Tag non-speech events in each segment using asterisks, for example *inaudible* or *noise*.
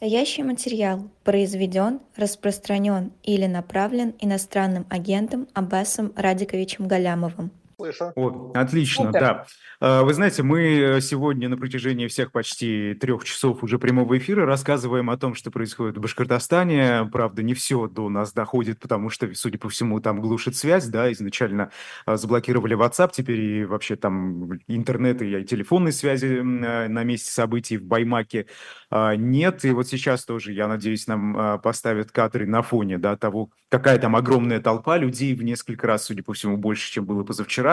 Настоящий материал произведен, распространен или направлен иностранным агентом Аббасом Радиковичем Галямовым. Слышу. О, отлично, Супер. да. А, Вы знаете, мы сегодня на протяжении всех почти трех часов уже прямого эфира рассказываем о том, что происходит в Башкортостане. Правда, не все до нас доходит, потому что, судя по всему, там глушит связь, да, изначально а, заблокировали WhatsApp, теперь и вообще там интернет и телефонной связи а, на месте событий в Баймаке а, нет. И вот сейчас тоже, я надеюсь, нам поставят кадры на фоне, да, того, какая там огромная толпа людей в несколько раз, судя по всему, больше, чем было позавчера.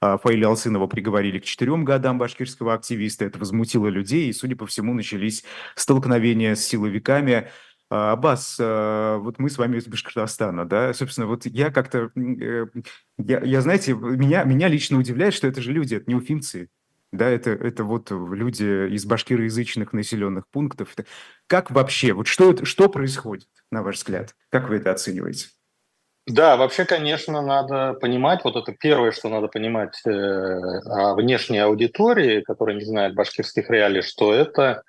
А, Фаиля Алсынова приговорили к четырем годам башкирского активиста. Это возмутило людей, и, судя по всему, начались столкновения с силовиками. А, Аббас, а, вот мы с вами из Башкортостана, да, собственно, вот я как-то, э, я, я, знаете, меня, меня лично удивляет, что это же люди, это не уфимцы, да, это, это вот люди из башкироязычных населенных пунктов. Как вообще, вот что, что происходит, на ваш взгляд? Как вы это оцениваете? Да, вообще, конечно, надо понимать, вот это первое, что надо понимать э, о внешней аудитории, которая не знает башкирских реалий, что это,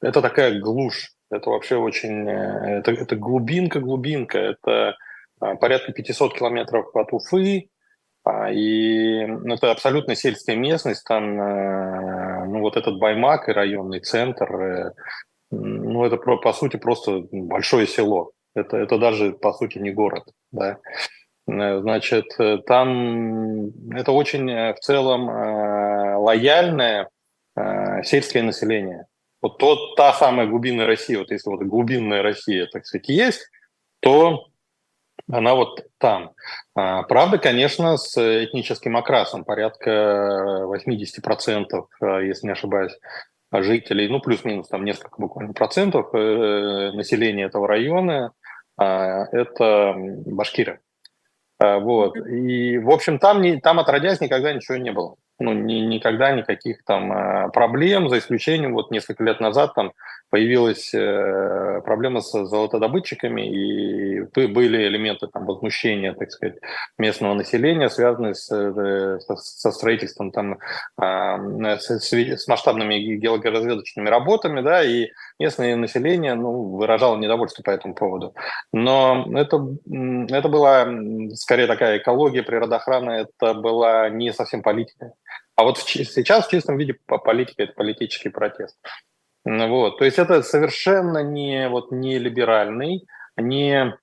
это такая глушь, это вообще очень, э, это, глубинка-глубинка, это а, порядка 500 километров от Уфы, а, и это абсолютно сельская местность, там, э, ну, вот этот Баймак и районный центр, э, ну, это, по сути, просто большое село. Это, это даже, по сути, не город, да. Э, Значит, э, там это очень э, в целом лояльное сельское население. Вот то, та самая глубинная Россия, вот если вот глубинная Россия, так сказать, есть, то она вот там. А, Правда, конечно, с этническим окрасом, порядка 80%, э, если не ошибаюсь, жителей, ну, плюс-минус там несколько буквально процентов населения этого района, это башкиры. А, Вот. И, в общем, там, не, там отродясь никогда ничего не было. Ну, ни, никогда никаких там а, проблем, за исключением вот несколько лет назад там появилась э, проблема с золотодобытчиками, и бы- были элементы там возмущения, так сказать, местного населения, связанные с, э, со, строительством там а, с, с- с масштабными геологоразведочными работами, да, и местное население ну, выражало недовольство по этому поводу. Но это, это была скорее такая экология, природоохрана, это была не совсем политика. А вот в сейчас в чистом виде по- политика – это политический протест. Ну Вот. То есть это совершенно не, вот, не либеральный, не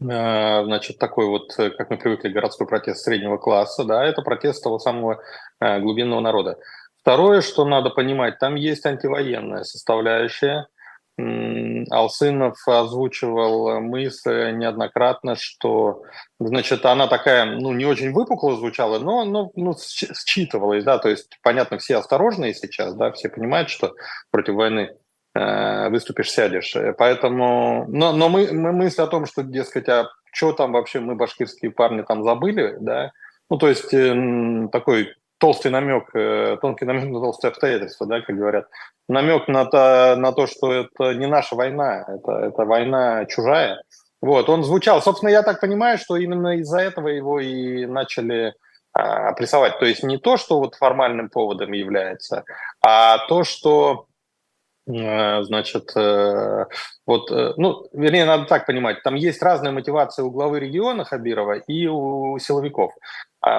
э, значит, такой вот, э, как мы привыкли, городской протест среднего класса, да, это протест того самого э, глубинного народа. Второе, что надо понимать, там есть антивоенная составляющая. Алсынов озвучивал мысль неоднократно, что, значит, она такая, ну, не очень выпукло звучала, но, но ну, сч- считывалась, да, то есть, понятно, все осторожные сейчас, да, все понимают, что против войны э, выступишь, сядешь. Э, Поэтому, но, но мы, мы мысль о том, что, дескать, а что там вообще мы, башкирские парни, там забыли, да, ну, то есть эм, такой толстый намек, э, тонкий намек на толстые обстоятельства, да, как говорят. Намек на то, на то, что это не наша война, это, это война чужая. Вот, он звучал. Собственно, я так понимаю, что именно из-за этого его и начали а, прессовать. То есть не то, что вот формальным поводом является, а то, что э, значит, э, вот, ну, вернее, надо так понимать, там есть разная мотивация у главы региона Хабирова и у силовиков,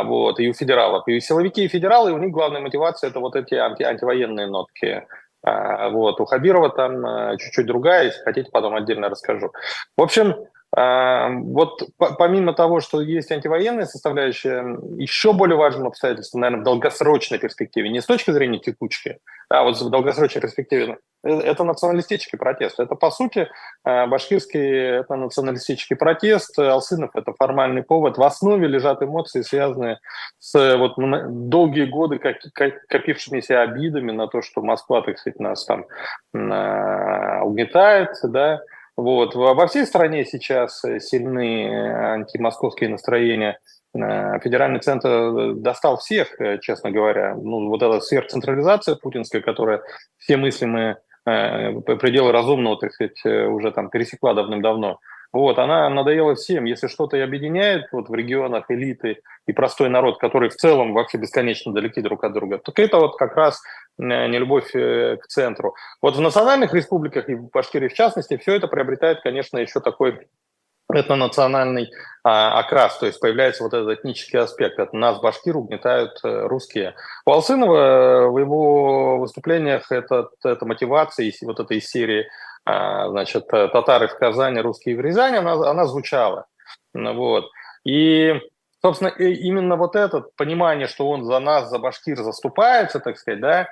вот, и у федералов. И силовики и федералы, у них главная мотивация – это вот эти анти антивоенные нотки. А, вот, у Хабирова там э, чуть-чуть другая, если хотите, потом отдельно расскажу. В общем, а, вот по- помимо того, что есть антивоенная составляющая, еще более важным обстоятельством, наверное, в долгосрочной перспективе, не с точки зрения текучки, а вот в долгосрочной перспективе, э, это националистический протест. Это, по сути, э, башкирский это националистический протест, Алсынов – это формальный повод. В основе лежат эмоции, связанные с вот, долгие годы копившимися обидами на то, что Москва, так сказать, нас там э, угнетает, да, вот. Во всей стране сейчас э, сильны э, антимосковские настроения. Э, Федеральный центр достал всех, честно говоря. Ну, вот эта сверхцентрализация путинская, которая все мыслимые пределы разумного, так сказать, уже там пересекла давным-давно. Вот, она надоела всем. Если что-то и объединяет вот в регионах элиты и простой народ, который в целом вообще бесконечно далеки друг от друга, так это вот как раз нелюбовь к центру. Вот в национальных республиках и в Башкирии в частности все это приобретает, конечно, еще такой этнонациональный а, окрас, то есть появляется вот этот этнический аспект. Это нас, башкир, угнетают э, русские. У Алсынова э, в его выступлениях это, это мотивация, вот этой серии а, значит, татары в Казани, русские в Рязани, она, она звучала. Вот. И, собственно, именно вот это понимание, что он за нас, за башкир заступается, так сказать, да,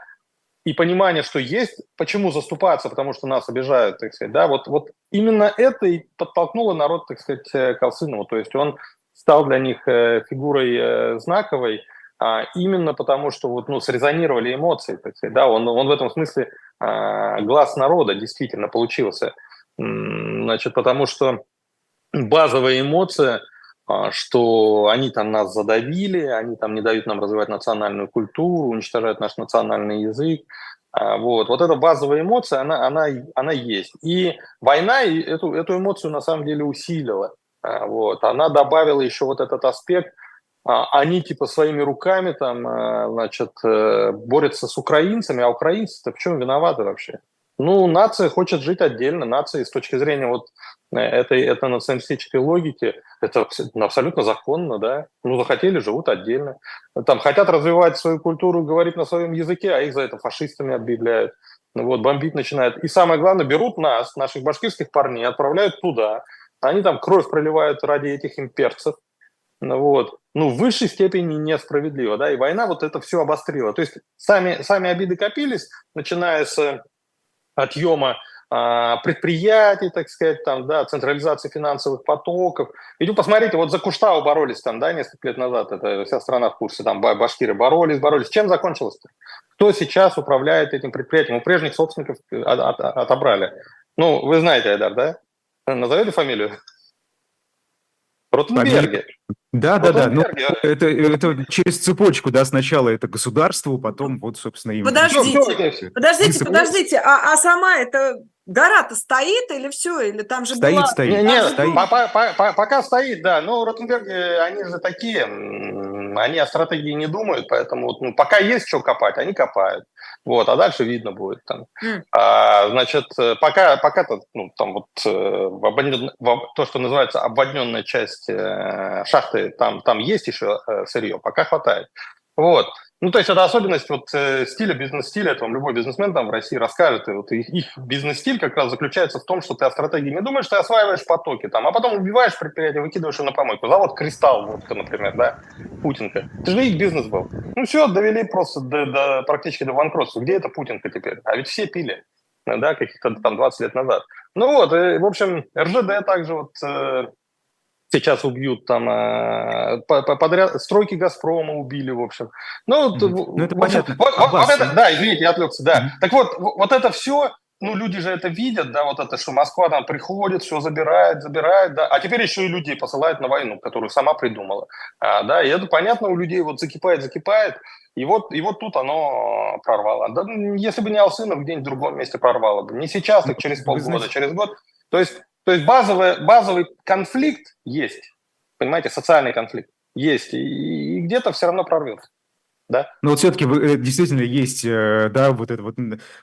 и понимание, что есть, почему заступаться, потому что нас обижают, так сказать, да, вот, вот именно это и подтолкнуло народ, так сказать, э, к Алсынову, то есть он стал для них э, фигурой э, знаковой, а, именно потому что вот, ну, срезонировали эмоции, так сказать, да, он, он в этом смысле а, глаз народа действительно получился, значит, потому что базовая эмоция – что они там нас задавили, они там не дают нам развивать национальную культуру, уничтожают наш национальный язык. А, вот, вот эта базовая эмоция, она, она, она есть. И война эту, эту эмоцию на самом деле усилила. А, вот, она добавила еще вот этот аспект, они типа своими руками там, значит, э, борются с украинцами, а украинцы-то в чем виноваты вообще? Ну, нация хочет жить отдельно. Нация с точки зрения вот э, этой, этой националистической логики, это абсолютно законно, да. Ну, захотели, живут отдельно. Там хотят развивать свою культуру, говорить на своем языке, а их за это фашистами объявляют. Ну, вот, бомбить начинают. И самое главное, берут нас, наших башкирских парней, отправляют туда. Они там кровь проливают ради этих имперцев. Ну, вот. Ну, в высшей степени несправедливо, да, и война вот это все обострила. То есть сами, сами обиды копились, начиная с отъема а, предприятий, так сказать, там, да, централизации финансовых потоков. Идем посмотрите, вот за Куштау боролись там, да, несколько лет назад, это вся страна в курсе, там башкиры боролись, боролись. Чем закончилось-то? Кто сейчас управляет этим предприятием? У прежних собственников э, от, от, отобрали. Ну, вы знаете, Айдар, да? Назовете фамилию? Ротенберге. Да, да, да. Ну, это, это через цепочку, да, сначала это государство, потом вот, собственно, им... Подождите, подождите, подождите, а, а сама это гора-то стоит или все, или там же стоит, была... Стоит, не, не, стоит. По, по, по, пока стоит, да. Ну, Ротенберг, они же такие, они о стратегии не думают, поэтому ну, пока есть что копать, они копают. Вот, а дальше видно будет там. Mm. А, значит, пока, пока -то, ну, там вот э, то, что называется обводненная часть э, шахты, там, там есть еще э, сырье, пока хватает. Вот. Ну, то есть это особенность вот э, стиля, бизнес-стиля, это вам любой бизнесмен там в России расскажет. И вот их, их бизнес-стиль как раз заключается в том, что ты о стратегии не думаешь, ты осваиваешь потоки там, а потом убиваешь предприятие, выкидываешь его на помойку. Завод «Кристалл», вот, например, да, Путинка. Это же их бизнес был. Ну все, довели просто до, до, практически до банкротства. Где это Путинка теперь? А ведь все пили, да, каких-то там 20 лет назад. Ну вот, и, в общем, РЖД также вот э, сейчас убьют там э, подряд, стройки Газпрома убили, в общем. Ну, mm-hmm. ну это понятно. Вот, вот, вот это, да, извините, я отвлекся, да. Mm-hmm. Так вот, вот это все, ну, люди же это видят, да, вот это, что Москва там приходит, все забирает, забирает, да, а теперь еще и людей посылают на войну, которую сама придумала, а, да, и это понятно у людей вот закипает, закипает, и вот, и вот тут оно прорвало. Да, если бы не Алсынов, где-нибудь в другом месте прорвало бы. Не сейчас, так через полгода, через год. То есть то есть базовый, базовый конфликт есть, понимаете, социальный конфликт есть, и, и где-то все равно прорвется да? Но вот все-таки э, действительно есть, э, да, вот это вот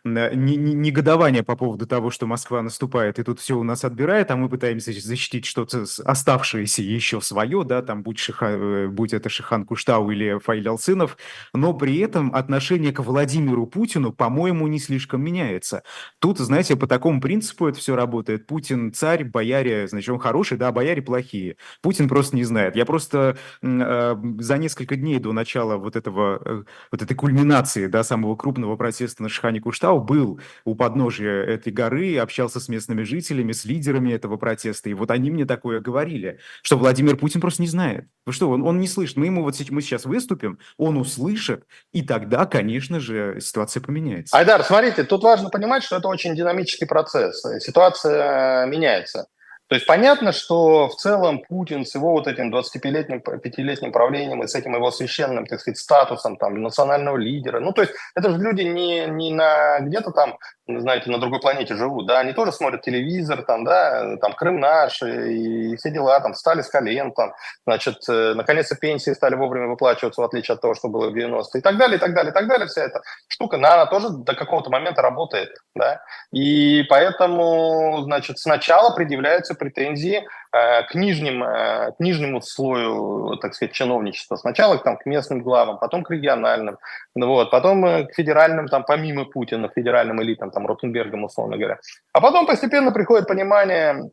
негодование по поводу того, что Москва наступает и тут все у нас отбирает, а мы пытаемся защитить что-то оставшееся еще свое, да, там будь, Шиха, э, будь это Шихан Куштау или Фаиль Алсынов, но при этом отношение к Владимиру Путину, по-моему, не слишком меняется. Тут, знаете, по такому принципу это все работает. Путин царь, бояре, значит, он хороший, да, а бояре плохие. Путин просто не знает. Я просто э, за несколько дней до начала вот этого Э, вот этой кульминации, да, самого крупного протеста на Шихане Куштау был у подножия этой горы, общался с местными жителями, с лидерами этого протеста, и вот они мне такое говорили, что Владимир Путин просто не знает. Вы что, он, он не слышит. Мы ему вот мы сейчас выступим, он услышит, и тогда, конечно же, ситуация поменяется. Айдар, смотрите, тут важно понимать, что это очень динамический процесс. Ситуация меняется. То есть понятно, что в целом Путин с его вот этим 25-летним, 5-летним правлением и с этим его священным, так сказать, статусом там, национального лидера, ну то есть это же люди не, не на где-то там, знаете, на другой планете живут, да, они тоже смотрят телевизор, там, да, там Крым наш и, и все дела, там, встали с колен, там, значит, э, наконец-то пенсии стали вовремя выплачиваться, в отличие от того, что было в 90-е, и так далее, и так далее, и так далее, вся эта штука, она, она тоже до какого-то момента работает, да, и поэтому, значит, сначала предъявляются претензии э, к, нижним, э, к нижнему слою, так сказать, чиновничества. Сначала там, к местным главам, потом к региональным, вот, потом э, к федеральным, там, помимо Путина, федеральным элитам, там, Ротенбергам, условно говоря. А потом постепенно приходит понимание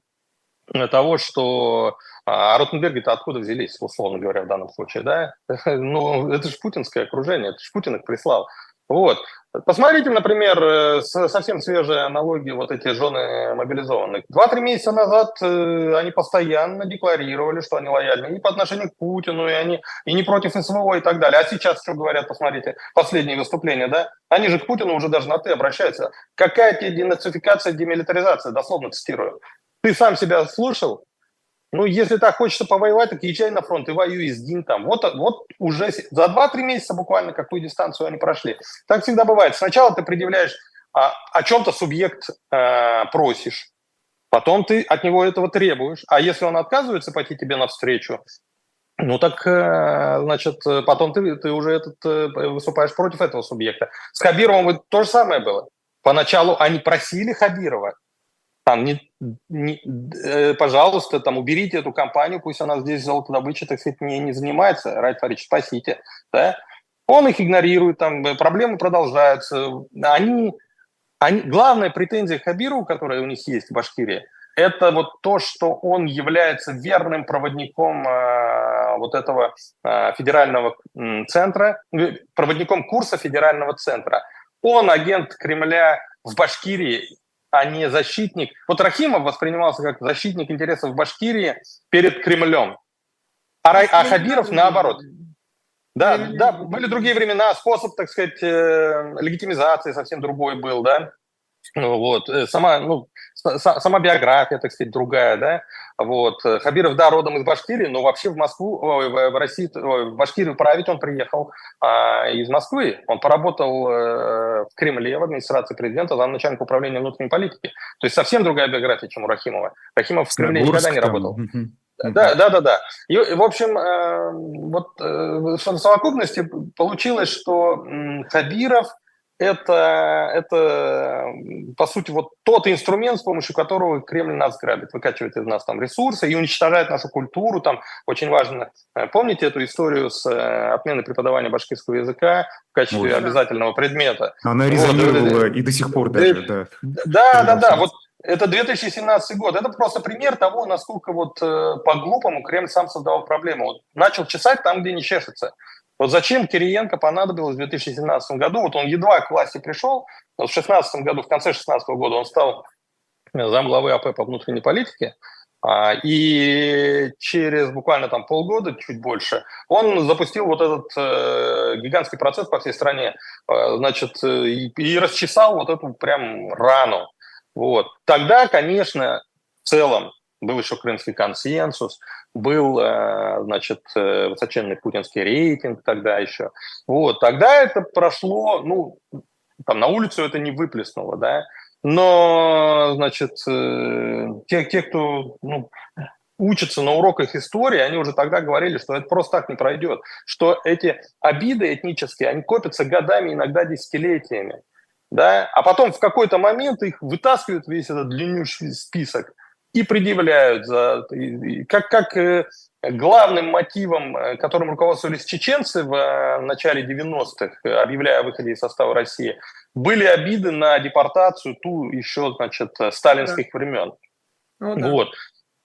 того, что а Ротенберги-то откуда взялись, условно говоря, в данном случае, да? *laughs* Ну, это же путинское окружение, это же Путин их прислал. Вот. Посмотрите, например, э, совсем свежие аналогии, вот эти жены мобилизованных. Два-три месяца назад э, они постоянно декларировали, что они лояльны и по отношению к Путину, и они и не против СВО и так далее. А сейчас что говорят, посмотрите, последние выступления, да? Они же к Путину уже даже на «ты» обращаются. Какая тебе денацификация, демилитаризация, дословно цитирую. Ты сам себя слушал? Ну, если так хочется повоевать, так езжай на фронт и воюй, сгинь там. Вот, вот уже за 2-3 месяца буквально какую дистанцию они прошли. Так всегда бывает. Сначала ты предъявляешь а, о чем-то субъект э, просишь, потом ты от него этого требуешь. А если он отказывается пойти тебе навстречу, ну так, э, значит, потом ты, ты уже этот, э, выступаешь против этого субъекта. С Хабировым то же самое было. Поначалу они просили Хабирова, там, не, э, пожалуйста, там, уберите эту компанию, пусть она здесь золотодобычей, так сказать, не, не занимается, Райт Фарич, спасите, да? Он их игнорирует, там, э, проблемы продолжаются. Они, они, главная претензия Хабирову, которая у них есть в Башкирии, это вот то, что он является верным проводником э, вот этого э, федерального э, центра, проводником курса федерального центра. Он агент Кремля в Башкирии а не защитник. Вот Рахимов воспринимался как защитник интересов Башкирии перед Кремлем, а, а Хабиров наоборот. Да, да, были другие времена, способ, так сказать, э, легитимизации совсем другой был, да. Ну, вот, э, сама, ну, сама биография, так сказать, другая, да. Вот. Хабиров, да, родом из Башкирии, но вообще в Москву, в России, в Башкирию править он приехал а, из Москвы. Он поработал э, в Кремле, в администрации президента, там начальник управления внутренней политики. То есть совсем другая биография, чем у Рахимова. Рахимов в Кремле Бурск, никогда не работал. Там. Да, да, да, да. И, в общем, э, вот э, в совокупности получилось, что Хабиров – это, это, по сути, вот тот инструмент, с помощью которого Кремль нас грабит, выкачивает из нас там ресурсы и уничтожает нашу культуру. Там очень важно, э, помните эту историю с э, отменой преподавания башкирского языка в качестве вот. обязательного предмета? Она резонировала вот, и до сих пор даже, да. Да, да, да. Вот это 2017 год. Это просто пример того, насколько вот э, по-глупому Кремль сам создавал проблему. Вот начал чесать там, где не чешется. Вот зачем Кириенко понадобилось в 2017 году? Вот он едва к власти пришел, но в 2016 году, в конце 2016 года он стал замглавы АП по внутренней политике, а, и через буквально там полгода, чуть больше, он запустил вот этот э, гигантский процесс по всей стране, э, значит, и, и расчесал вот эту прям рану. Вот. Тогда, конечно, в целом был еще крымский консенсус, был, э, значит, э, высоченный путинский рейтинг тогда еще. Вот, тогда это прошло, ну, там на улицу это не выплеснуло, да, но, значит, э, те, те кто ну, учатся на уроках истории, они уже тогда говорили, что это просто так не пройдет, что эти обиды этнические, они копятся годами, иногда десятилетиями, да, а потом в какой-то момент их вытаскивают весь этот длиннющий список – и предъявляют за как как э, главным мотивом, э, которым руководствовались чеченцы в э, начале 90-х, объявляя о выходе из состава России, были обиды на депортацию ту еще, значит, сталинских да. времен. Ну, да. Вот.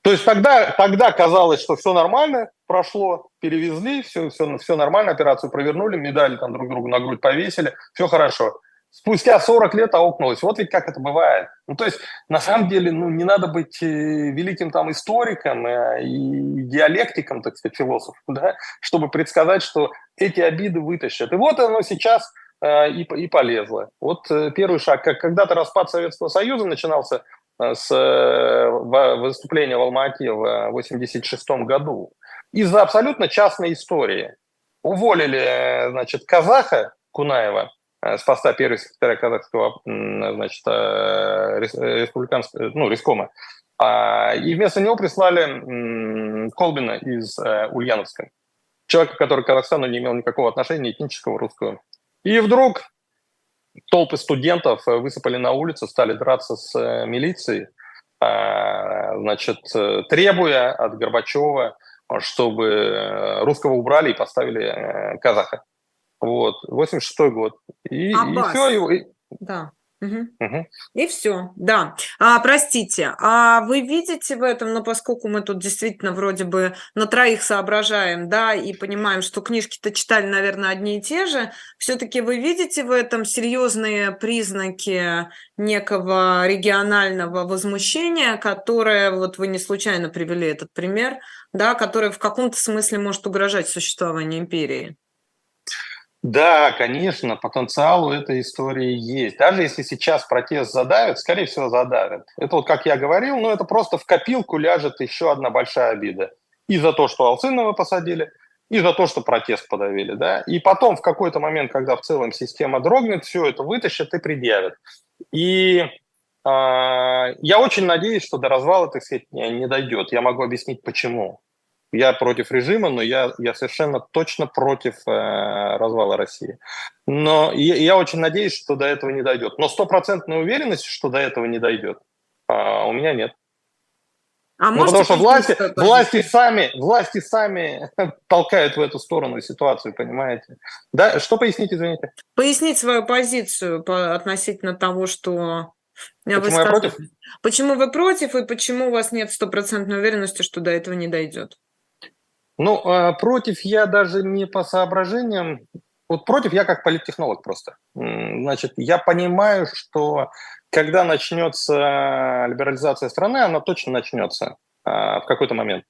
То есть тогда, тогда казалось, что все нормально прошло, перевезли, все, все, все нормально, операцию провернули, медали там друг другу на грудь повесили, все хорошо спустя 40 лет аукнулось. Вот ведь как это бывает. Ну, то есть, на самом деле, ну, не надо быть э, великим там историком э, и диалектиком, так сказать, философом, да, чтобы предсказать, что эти обиды вытащат. И вот оно сейчас э, и, и полезло. Вот первый шаг. Как когда-то распад Советского Союза начинался с выступления в Алмате в 86 году из-за абсолютно частной истории. Уволили, значит, казаха Кунаева с поста первого секретаря казахского, значит, республиканского, ну, рискома, а, и вместо него прислали Колбина из Ульяновска человека, который к Казахстану не имел никакого отношения, этнического русского. И вдруг толпы студентов э, высыпали на улицу, стали драться с э, милицией, значит, э, требуя от Горбачева, чтобы русского убрали и поставили казаха. Вот, 86 год. И, и все, и, да. Угу. И все, да. А, простите, а вы видите в этом, ну, поскольку мы тут действительно вроде бы на троих соображаем, да, и понимаем, что книжки-то читали, наверное, одни и те же, все-таки вы видите в этом серьезные признаки некого регионального возмущения, которое, вот вы не случайно привели этот пример, да, которое в каком-то смысле может угрожать существованию империи? Да, конечно, потенциал у этой истории есть. Даже если сейчас протест задавят, скорее всего, задавят. Это вот, как я говорил, ну это просто в копилку ляжет еще одна большая обида. И за то, что Алцинова посадили, и за то, что протест подавили. Да? И потом в какой-то момент, когда в целом система дрогнет, все это вытащат и предъявят. И э, я очень надеюсь, что до развала, так сказать, не, не дойдет. Я могу объяснить, почему я против режима, но я, я совершенно точно против э, развала России. Но я, я очень надеюсь, что до этого не дойдет. Но стопроцентной уверенности, что до этого не дойдет, э, у меня нет. А ну, потому что власти, власти, сами, власти сами *laughs* толкают в эту сторону ситуацию, понимаете? Да, что пояснить, извините? Пояснить свою позицию по, относительно того, что Почему вы я против? Почему вы против и почему у вас нет стопроцентной уверенности, что до этого не дойдет? Ну, а, против я даже не по соображениям. Вот против я как политтехнолог просто. Значит, я понимаю, что когда начнется либерализация страны, она точно начнется а, в какой-то момент.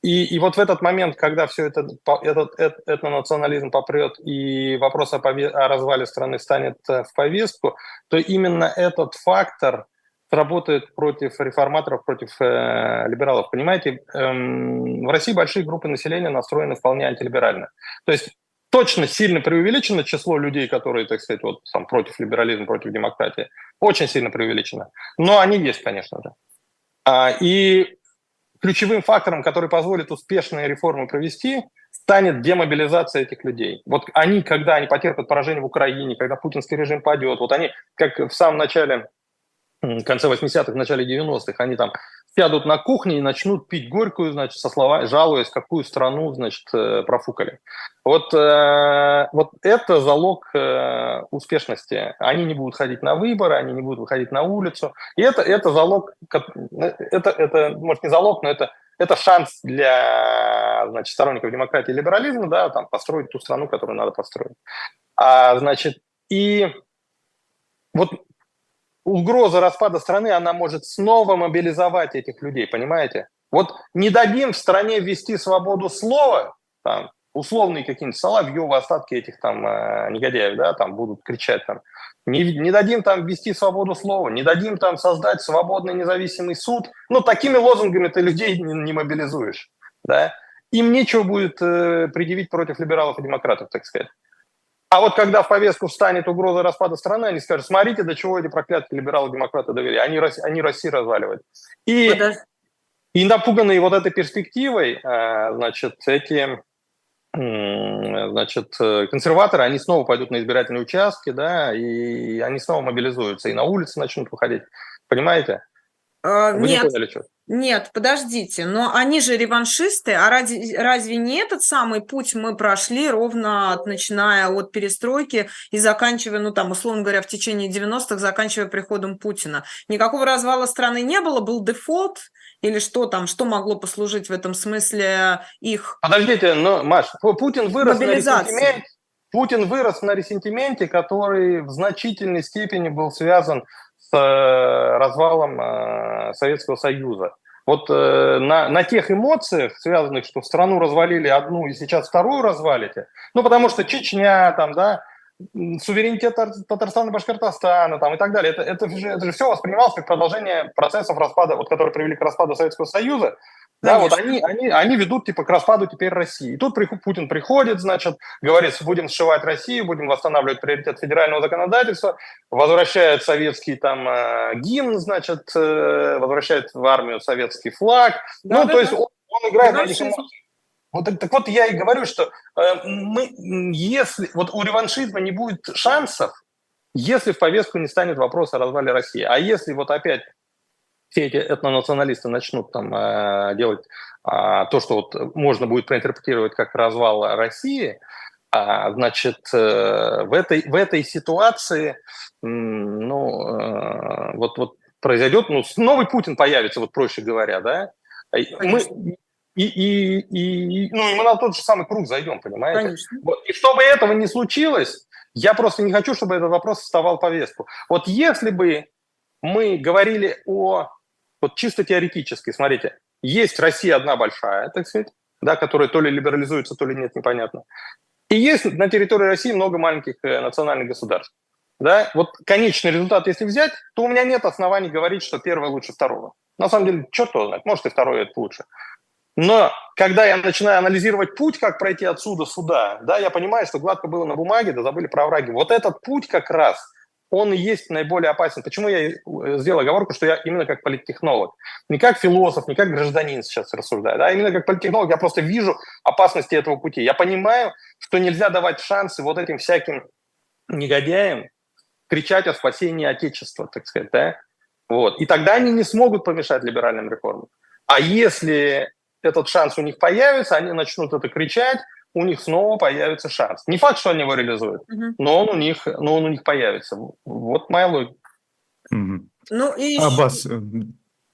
И, и вот в этот момент, когда все это, этот, этот, этот национализм попрет и вопрос о, пове- о развале страны станет э, в повестку, то именно этот фактор – работает против реформаторов, против э, либералов. Понимаете, эм, в России большие группы населения настроены вполне антилиберально. То есть точно сильно преувеличено число людей, которые, так сказать, вот там против либерализма, против демократии. Очень сильно преувеличено. Но они есть, конечно же. А, и ключевым фактором, который позволит успешные реформы провести, станет демобилизация этих людей. Вот они, когда они потерпят поражение в Украине, когда путинский режим падет, вот они, как в самом начале конце 80-х, начале 90-х, они там сядут на кухне и начнут пить горькую, значит, со словами, жалуясь, какую страну, значит, э, профукали. Вот, э, вот это залог э, успешности. Они не будут ходить на выборы, они не будут выходить на улицу. И это, это залог, это, это, может, не залог, но это, это шанс для значит, сторонников демократии и либерализма, да, там, построить ту страну, которую надо построить. А, значит, и вот угроза распада страны, она может снова мобилизовать этих людей, понимаете? Вот не дадим в стране ввести свободу слова, там, условные какие-нибудь Соловьевы, остатки этих там э, негодяев, да, там будут кричать там, не, не дадим там ввести свободу слова, не дадим там создать свободный независимый суд, ну, такими лозунгами ты людей не, не мобилизуешь, да, им нечего будет э, предъявить против либералов и демократов, так сказать. А вот когда в повестку встанет угроза распада страны, они скажут, смотрите, до чего эти проклятые либералы-демократы довели. Они, они Россию разваливают. И, и напуганные вот этой перспективой, э, значит, эти значит, консерваторы, они снова пойдут на избирательные участки, да, и они снова мобилизуются, и на улицы начнут выходить. Понимаете? А, Вы нет, не поняли, что? Нет, подождите, но они же реваншисты, а ради, разве не этот самый путь мы прошли ровно от, начиная от перестройки и заканчивая, ну там, условно говоря, в течение 90-х, заканчивая приходом Путина? Никакого развала страны не было, был дефолт, или что там, что могло послужить в этом смысле их... Подождите, но, Маш, Путин вырос на ресентименте, Путин вырос на ресентименте, который в значительной степени был связан с э, развалом э, Советского Союза. Вот э, на, на тех эмоциях, связанных, что страну развалили одну и сейчас вторую развалите, ну, потому что Чечня, там, да, суверенитет Татарстана, Башкортостана там, и так далее. Это, это, же, это же все воспринималось как продолжение процессов распада, вот, которые привели к распаду Советского Союза. Да, вот они, они, они ведут типа к распаду теперь России. И тут Путин приходит, значит, говорит, будем сшивать Россию, будем восстанавливать приоритет федерального законодательства, возвращает советский там э, гимн, значит, э, возвращает в армию советский флаг. Да, ну, да, то да. есть он, он играет на эмоциях. Вот так, так вот я и говорю, что э, мы, если вот у реваншизма не будет шансов, если в повестку не станет вопрос о развале России. А если вот опять все эти этнонационалисты начнут там э, делать э, то, что вот можно будет проинтерпретировать как развал России, э, значит, э, в, этой, в этой ситуации, э, ну, э, вот, вот произойдет, ну, новый Путин появится, вот проще говоря, да, мы, и, и, и, ну, и мы на тот же самый круг зайдем, понимаете? Конечно. Вот. И чтобы этого не случилось, я просто не хочу, чтобы этот вопрос вставал в повестку. Вот если бы мы говорили о, вот чисто теоретически, смотрите, есть Россия одна большая, так сказать, да, которая то ли либерализуется, то ли нет, непонятно. И есть на территории России много маленьких э, национальных государств. Да? Вот конечный результат, если взять, то у меня нет оснований говорить, что первое лучше второго. На самом деле, черт его знает, может и второе это лучше. Но когда я начинаю анализировать путь, как пройти отсюда сюда, да, я понимаю, что гладко было на бумаге, да забыли про враги. Вот этот путь как раз, он и есть наиболее опасен. Почему я э, сделал оговорку, что я именно как политтехнолог, не как философ, не как гражданин сейчас рассуждаю, да, а именно как политтехнолог, я просто вижу опасности этого пути. Я понимаю, что нельзя давать шансы вот этим всяким негодяям кричать о спасении Отечества, так сказать, да, вот. И тогда они не смогут помешать либеральным реформам. А если этот шанс у них появится, они начнут это кричать, у них снова появится шанс. Не факт, что они его реализуют, угу. но он у них, но он у них появится. Вот моя логика. Угу. Ну и Аббас, э,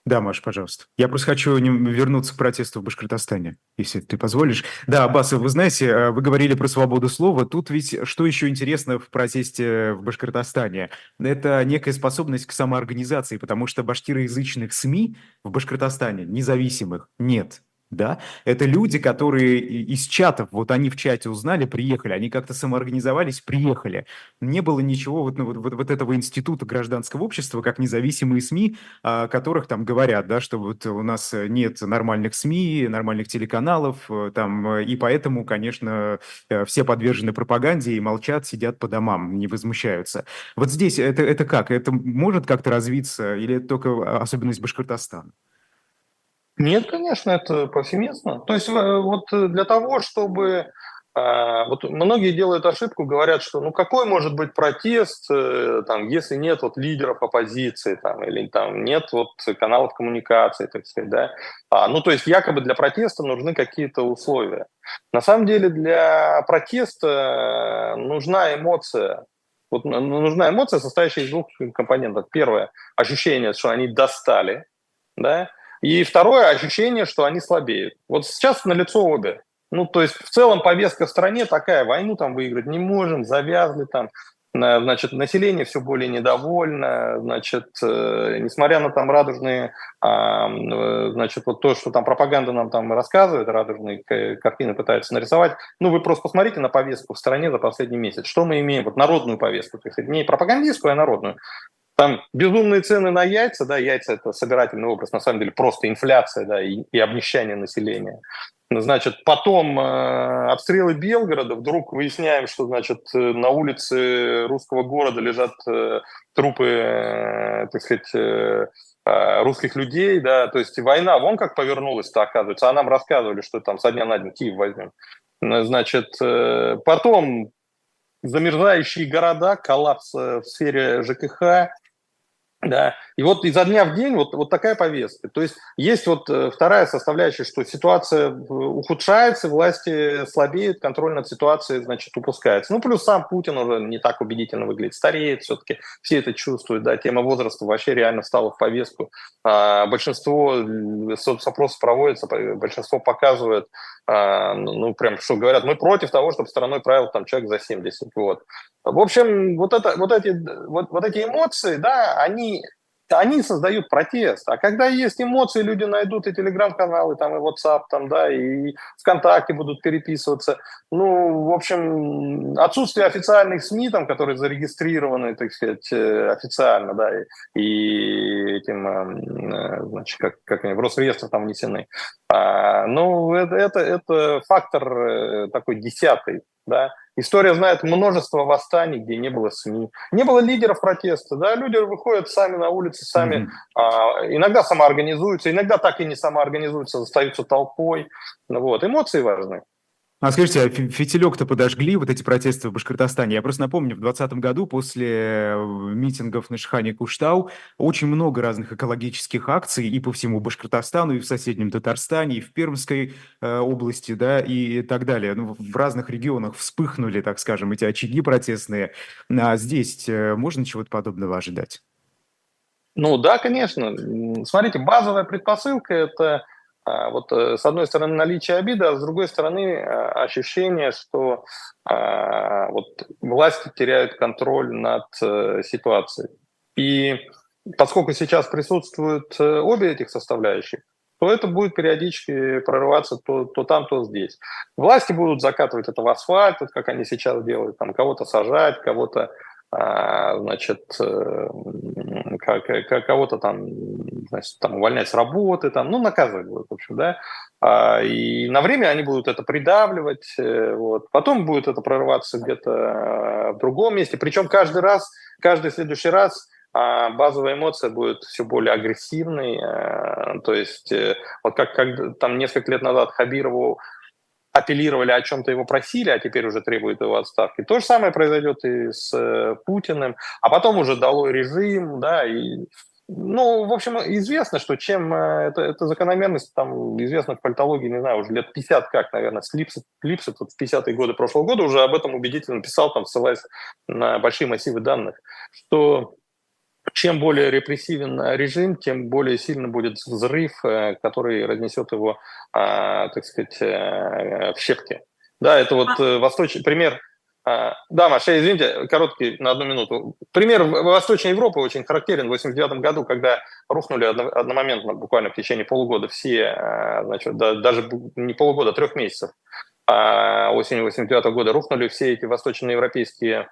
да, Маш, пожалуйста. Я просто хочу вернуться к протесту в Башкортостане, если ты позволишь. Да, Аббас, вы знаете, э, вы говорили про свободу слова. Тут ведь что еще интересно в протесте в Башкортостане? Это некая способность к самоорганизации, потому что башкироязычных СМИ в Башкортостане, независимых, нет да, это люди, которые из чатов, вот они в чате узнали, приехали, они как-то самоорганизовались, приехали. Не было ничего вот, ну, вот, вот, этого института гражданского общества, как независимые СМИ, о которых там говорят, да, что вот у нас нет нормальных СМИ, нормальных телеканалов, э, там, э, и поэтому, конечно, э, все подвержены пропаганде и молчат, сидят по домам, не возмущаются. Вот здесь это, это как? Это может как-то развиться или это только особенность Башкортостана? Нет, конечно, это повсеместно. То есть э, вот э, для того, чтобы... А, вот многие делают ошибку, говорят, что ну какой может быть протест, э, там, если нет вот лидеров оппозиции, там, или там нет вот каналов коммуникации, так сказать, да. А, ну, то есть якобы для протеста нужны какие-то условия. На самом деле для протеста нужна эмоция, вот нужна эмоция, состоящая из двух компонентов. Первое – ощущение, что они достали, да, и второе ощущение, что они слабеют. Вот сейчас налицо обе. Ну, то есть в целом повестка в стране такая, войну там выиграть не можем, завязли там, значит, население все более недовольно, значит, э, несмотря на там радужные, э, значит, вот то, что там пропаганда нам там рассказывает, радужные картины пытаются нарисовать, ну, вы просто посмотрите на повестку в стране за последний месяц. Что мы имеем? Вот народную повестку, то есть не пропагандистскую, а народную. Там безумные цены на яйца, да, яйца это собирательный образ, на самом деле просто инфляция, да, и, и обнищание населения. Значит, потом э, обстрелы Белгорода, вдруг выясняем, что, значит, э, на улице русского города лежат э, трупы, э, так сказать, э, э, русских людей, да, то есть война, вон как повернулась-то, оказывается, а нам рассказывали, что там со дня на день Киев возьмем. Значит, э, потом замерзающие города, коллапс в сфере ЖКХ, да, и вот изо дня в день вот, вот такая повестка. То есть есть вот э, вторая составляющая, что ситуация ухудшается, власти слабеют, контроль над ситуацией, значит, упускается. Ну, плюс сам Путин уже не так убедительно выглядит, стареет все-таки, все это чувствуют, да, тема возраста вообще реально стала в повестку. А, большинство опросов проводится, большинство показывает, а, ну, прям, что говорят, мы против того, чтобы страной правил там человек за 70, вот. В общем, вот, это, вот, эти, вот, вот эти эмоции, да, они они создают протест. А когда есть эмоции, люди найдут и телеграм-каналы, там, и WhatsApp, там, да, и ВКонтакте будут переписываться. Ну, в общем, отсутствие официальных СМИ, там, которые зарегистрированы, так сказать, э, официально, да, и, и этим, э, значит, как, как они в Росреестр там внесены. А, ну, это, это, это фактор э, такой десятый, да, История знает множество восстаний, где не было СМИ. Не было лидеров протеста. Да? Люди выходят сами на улицы, сами mm-hmm. а, иногда самоорганизуются, иногда так и не самоорганизуются, остаются толпой. Вот. Эмоции важны. А скажите, а фитилек-то подожгли, вот эти протесты в Башкортостане? Я просто напомню, в 2020 году после э, митингов на Шихане Куштау очень много разных экологических акций и по всему Башкортостану, и в соседнем Татарстане, и в Пермской э, области, да, и так далее. Ну, в разных регионах вспыхнули, так скажем, эти очаги протестные. А здесь э, можно чего-то подобного ожидать? Ну да, конечно. Смотрите, базовая предпосылка – это вот э, с одной стороны наличие обиды, а с другой стороны а, ощущение, что а, вот власти теряют контроль над э, ситуацией. И поскольку сейчас присутствуют э, обе этих составляющих, то это будет периодически прорываться то, то там, то здесь. Власти будут закатывать это в асфальт, вот как они сейчас делают, там кого-то сажать, кого-то значит, кого-то там, значит, там увольнять с работы, там, ну, наказывать будут, в общем, да. А, и на время они будут это придавливать, э, вот. Потом будет это прорываться где-то э, в другом месте. Причем каждый раз, каждый следующий раз а базовая эмоция будет все более агрессивной. Э, то есть вот как, как там несколько лет назад Хабирову апеллировали, о чем-то его просили, а теперь уже требуют его отставки. То же самое произойдет и с э, Путиным, а потом уже долой режим, да, и ну, в общем, известно, что чем э, это, это закономерность, там, известна в политологии, не знаю, уже лет 50 как, наверное, Слипс, Липс, тут в 50-е годы прошлого года уже об этом убедительно писал, там, ссылаясь на большие массивы данных, что чем более репрессивен режим, тем более сильно будет взрыв, э, который разнесет его, а, так сказать, э, в щепки. Да, это вот а. восточный пример. А, да, Маша, извините, короткий на одну минуту. Пример Восточной Европы очень характерен. В 89 году, когда рухнули одномоментно, буквально в течение полугода, все, значит, даже не полугода, а трех месяцев, осенью 89 года рухнули все эти восточноевропейские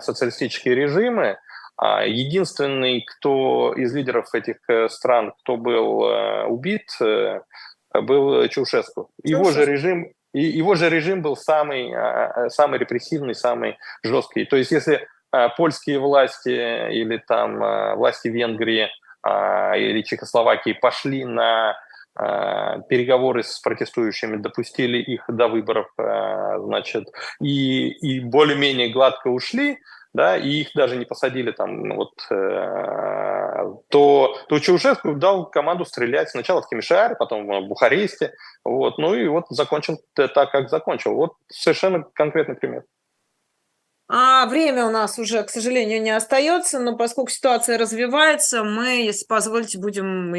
социалистические режимы, а единственный, кто из лидеров этих э, стран, кто был э, убит, э, был Чаушеску. Его же режим, его же режим был самый, самый репрессивный, самый жесткий. То есть, если польские власти или там власти Венгрии или Чехословакии пошли на переговоры с протестующими, допустили их до выборов, значит, и, и более-менее гладко ушли, да, и их даже не посадили там, ну, вот, э, то, то Чаушеску дал команду стрелять сначала в Кемишаре, потом в Бухаресте, вот, ну и вот закончил так, как закончил. Вот совершенно конкретный пример. А время у нас уже, к сожалению, не остается, но поскольку ситуация развивается, мы, если позволите, будем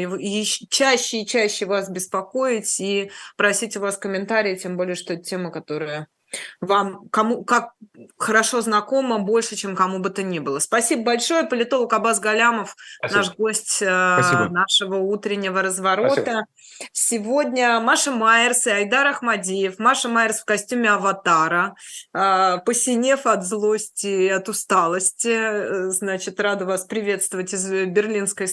чаще и чаще вас беспокоить и просить у вас комментарии, тем более, что это тема, которая вам кому как хорошо знакомо больше, чем кому бы то ни было. Спасибо большое. Политолог Абаз Галямов, Спасибо. наш гость э, Спасибо. нашего утреннего разворота. Спасибо. Сегодня Маша Майерс и Айдар Ахмадиев. Маша Майерс в костюме аватара, э, посинев от злости и от усталости. Э, значит, рада вас приветствовать из берлинской студии.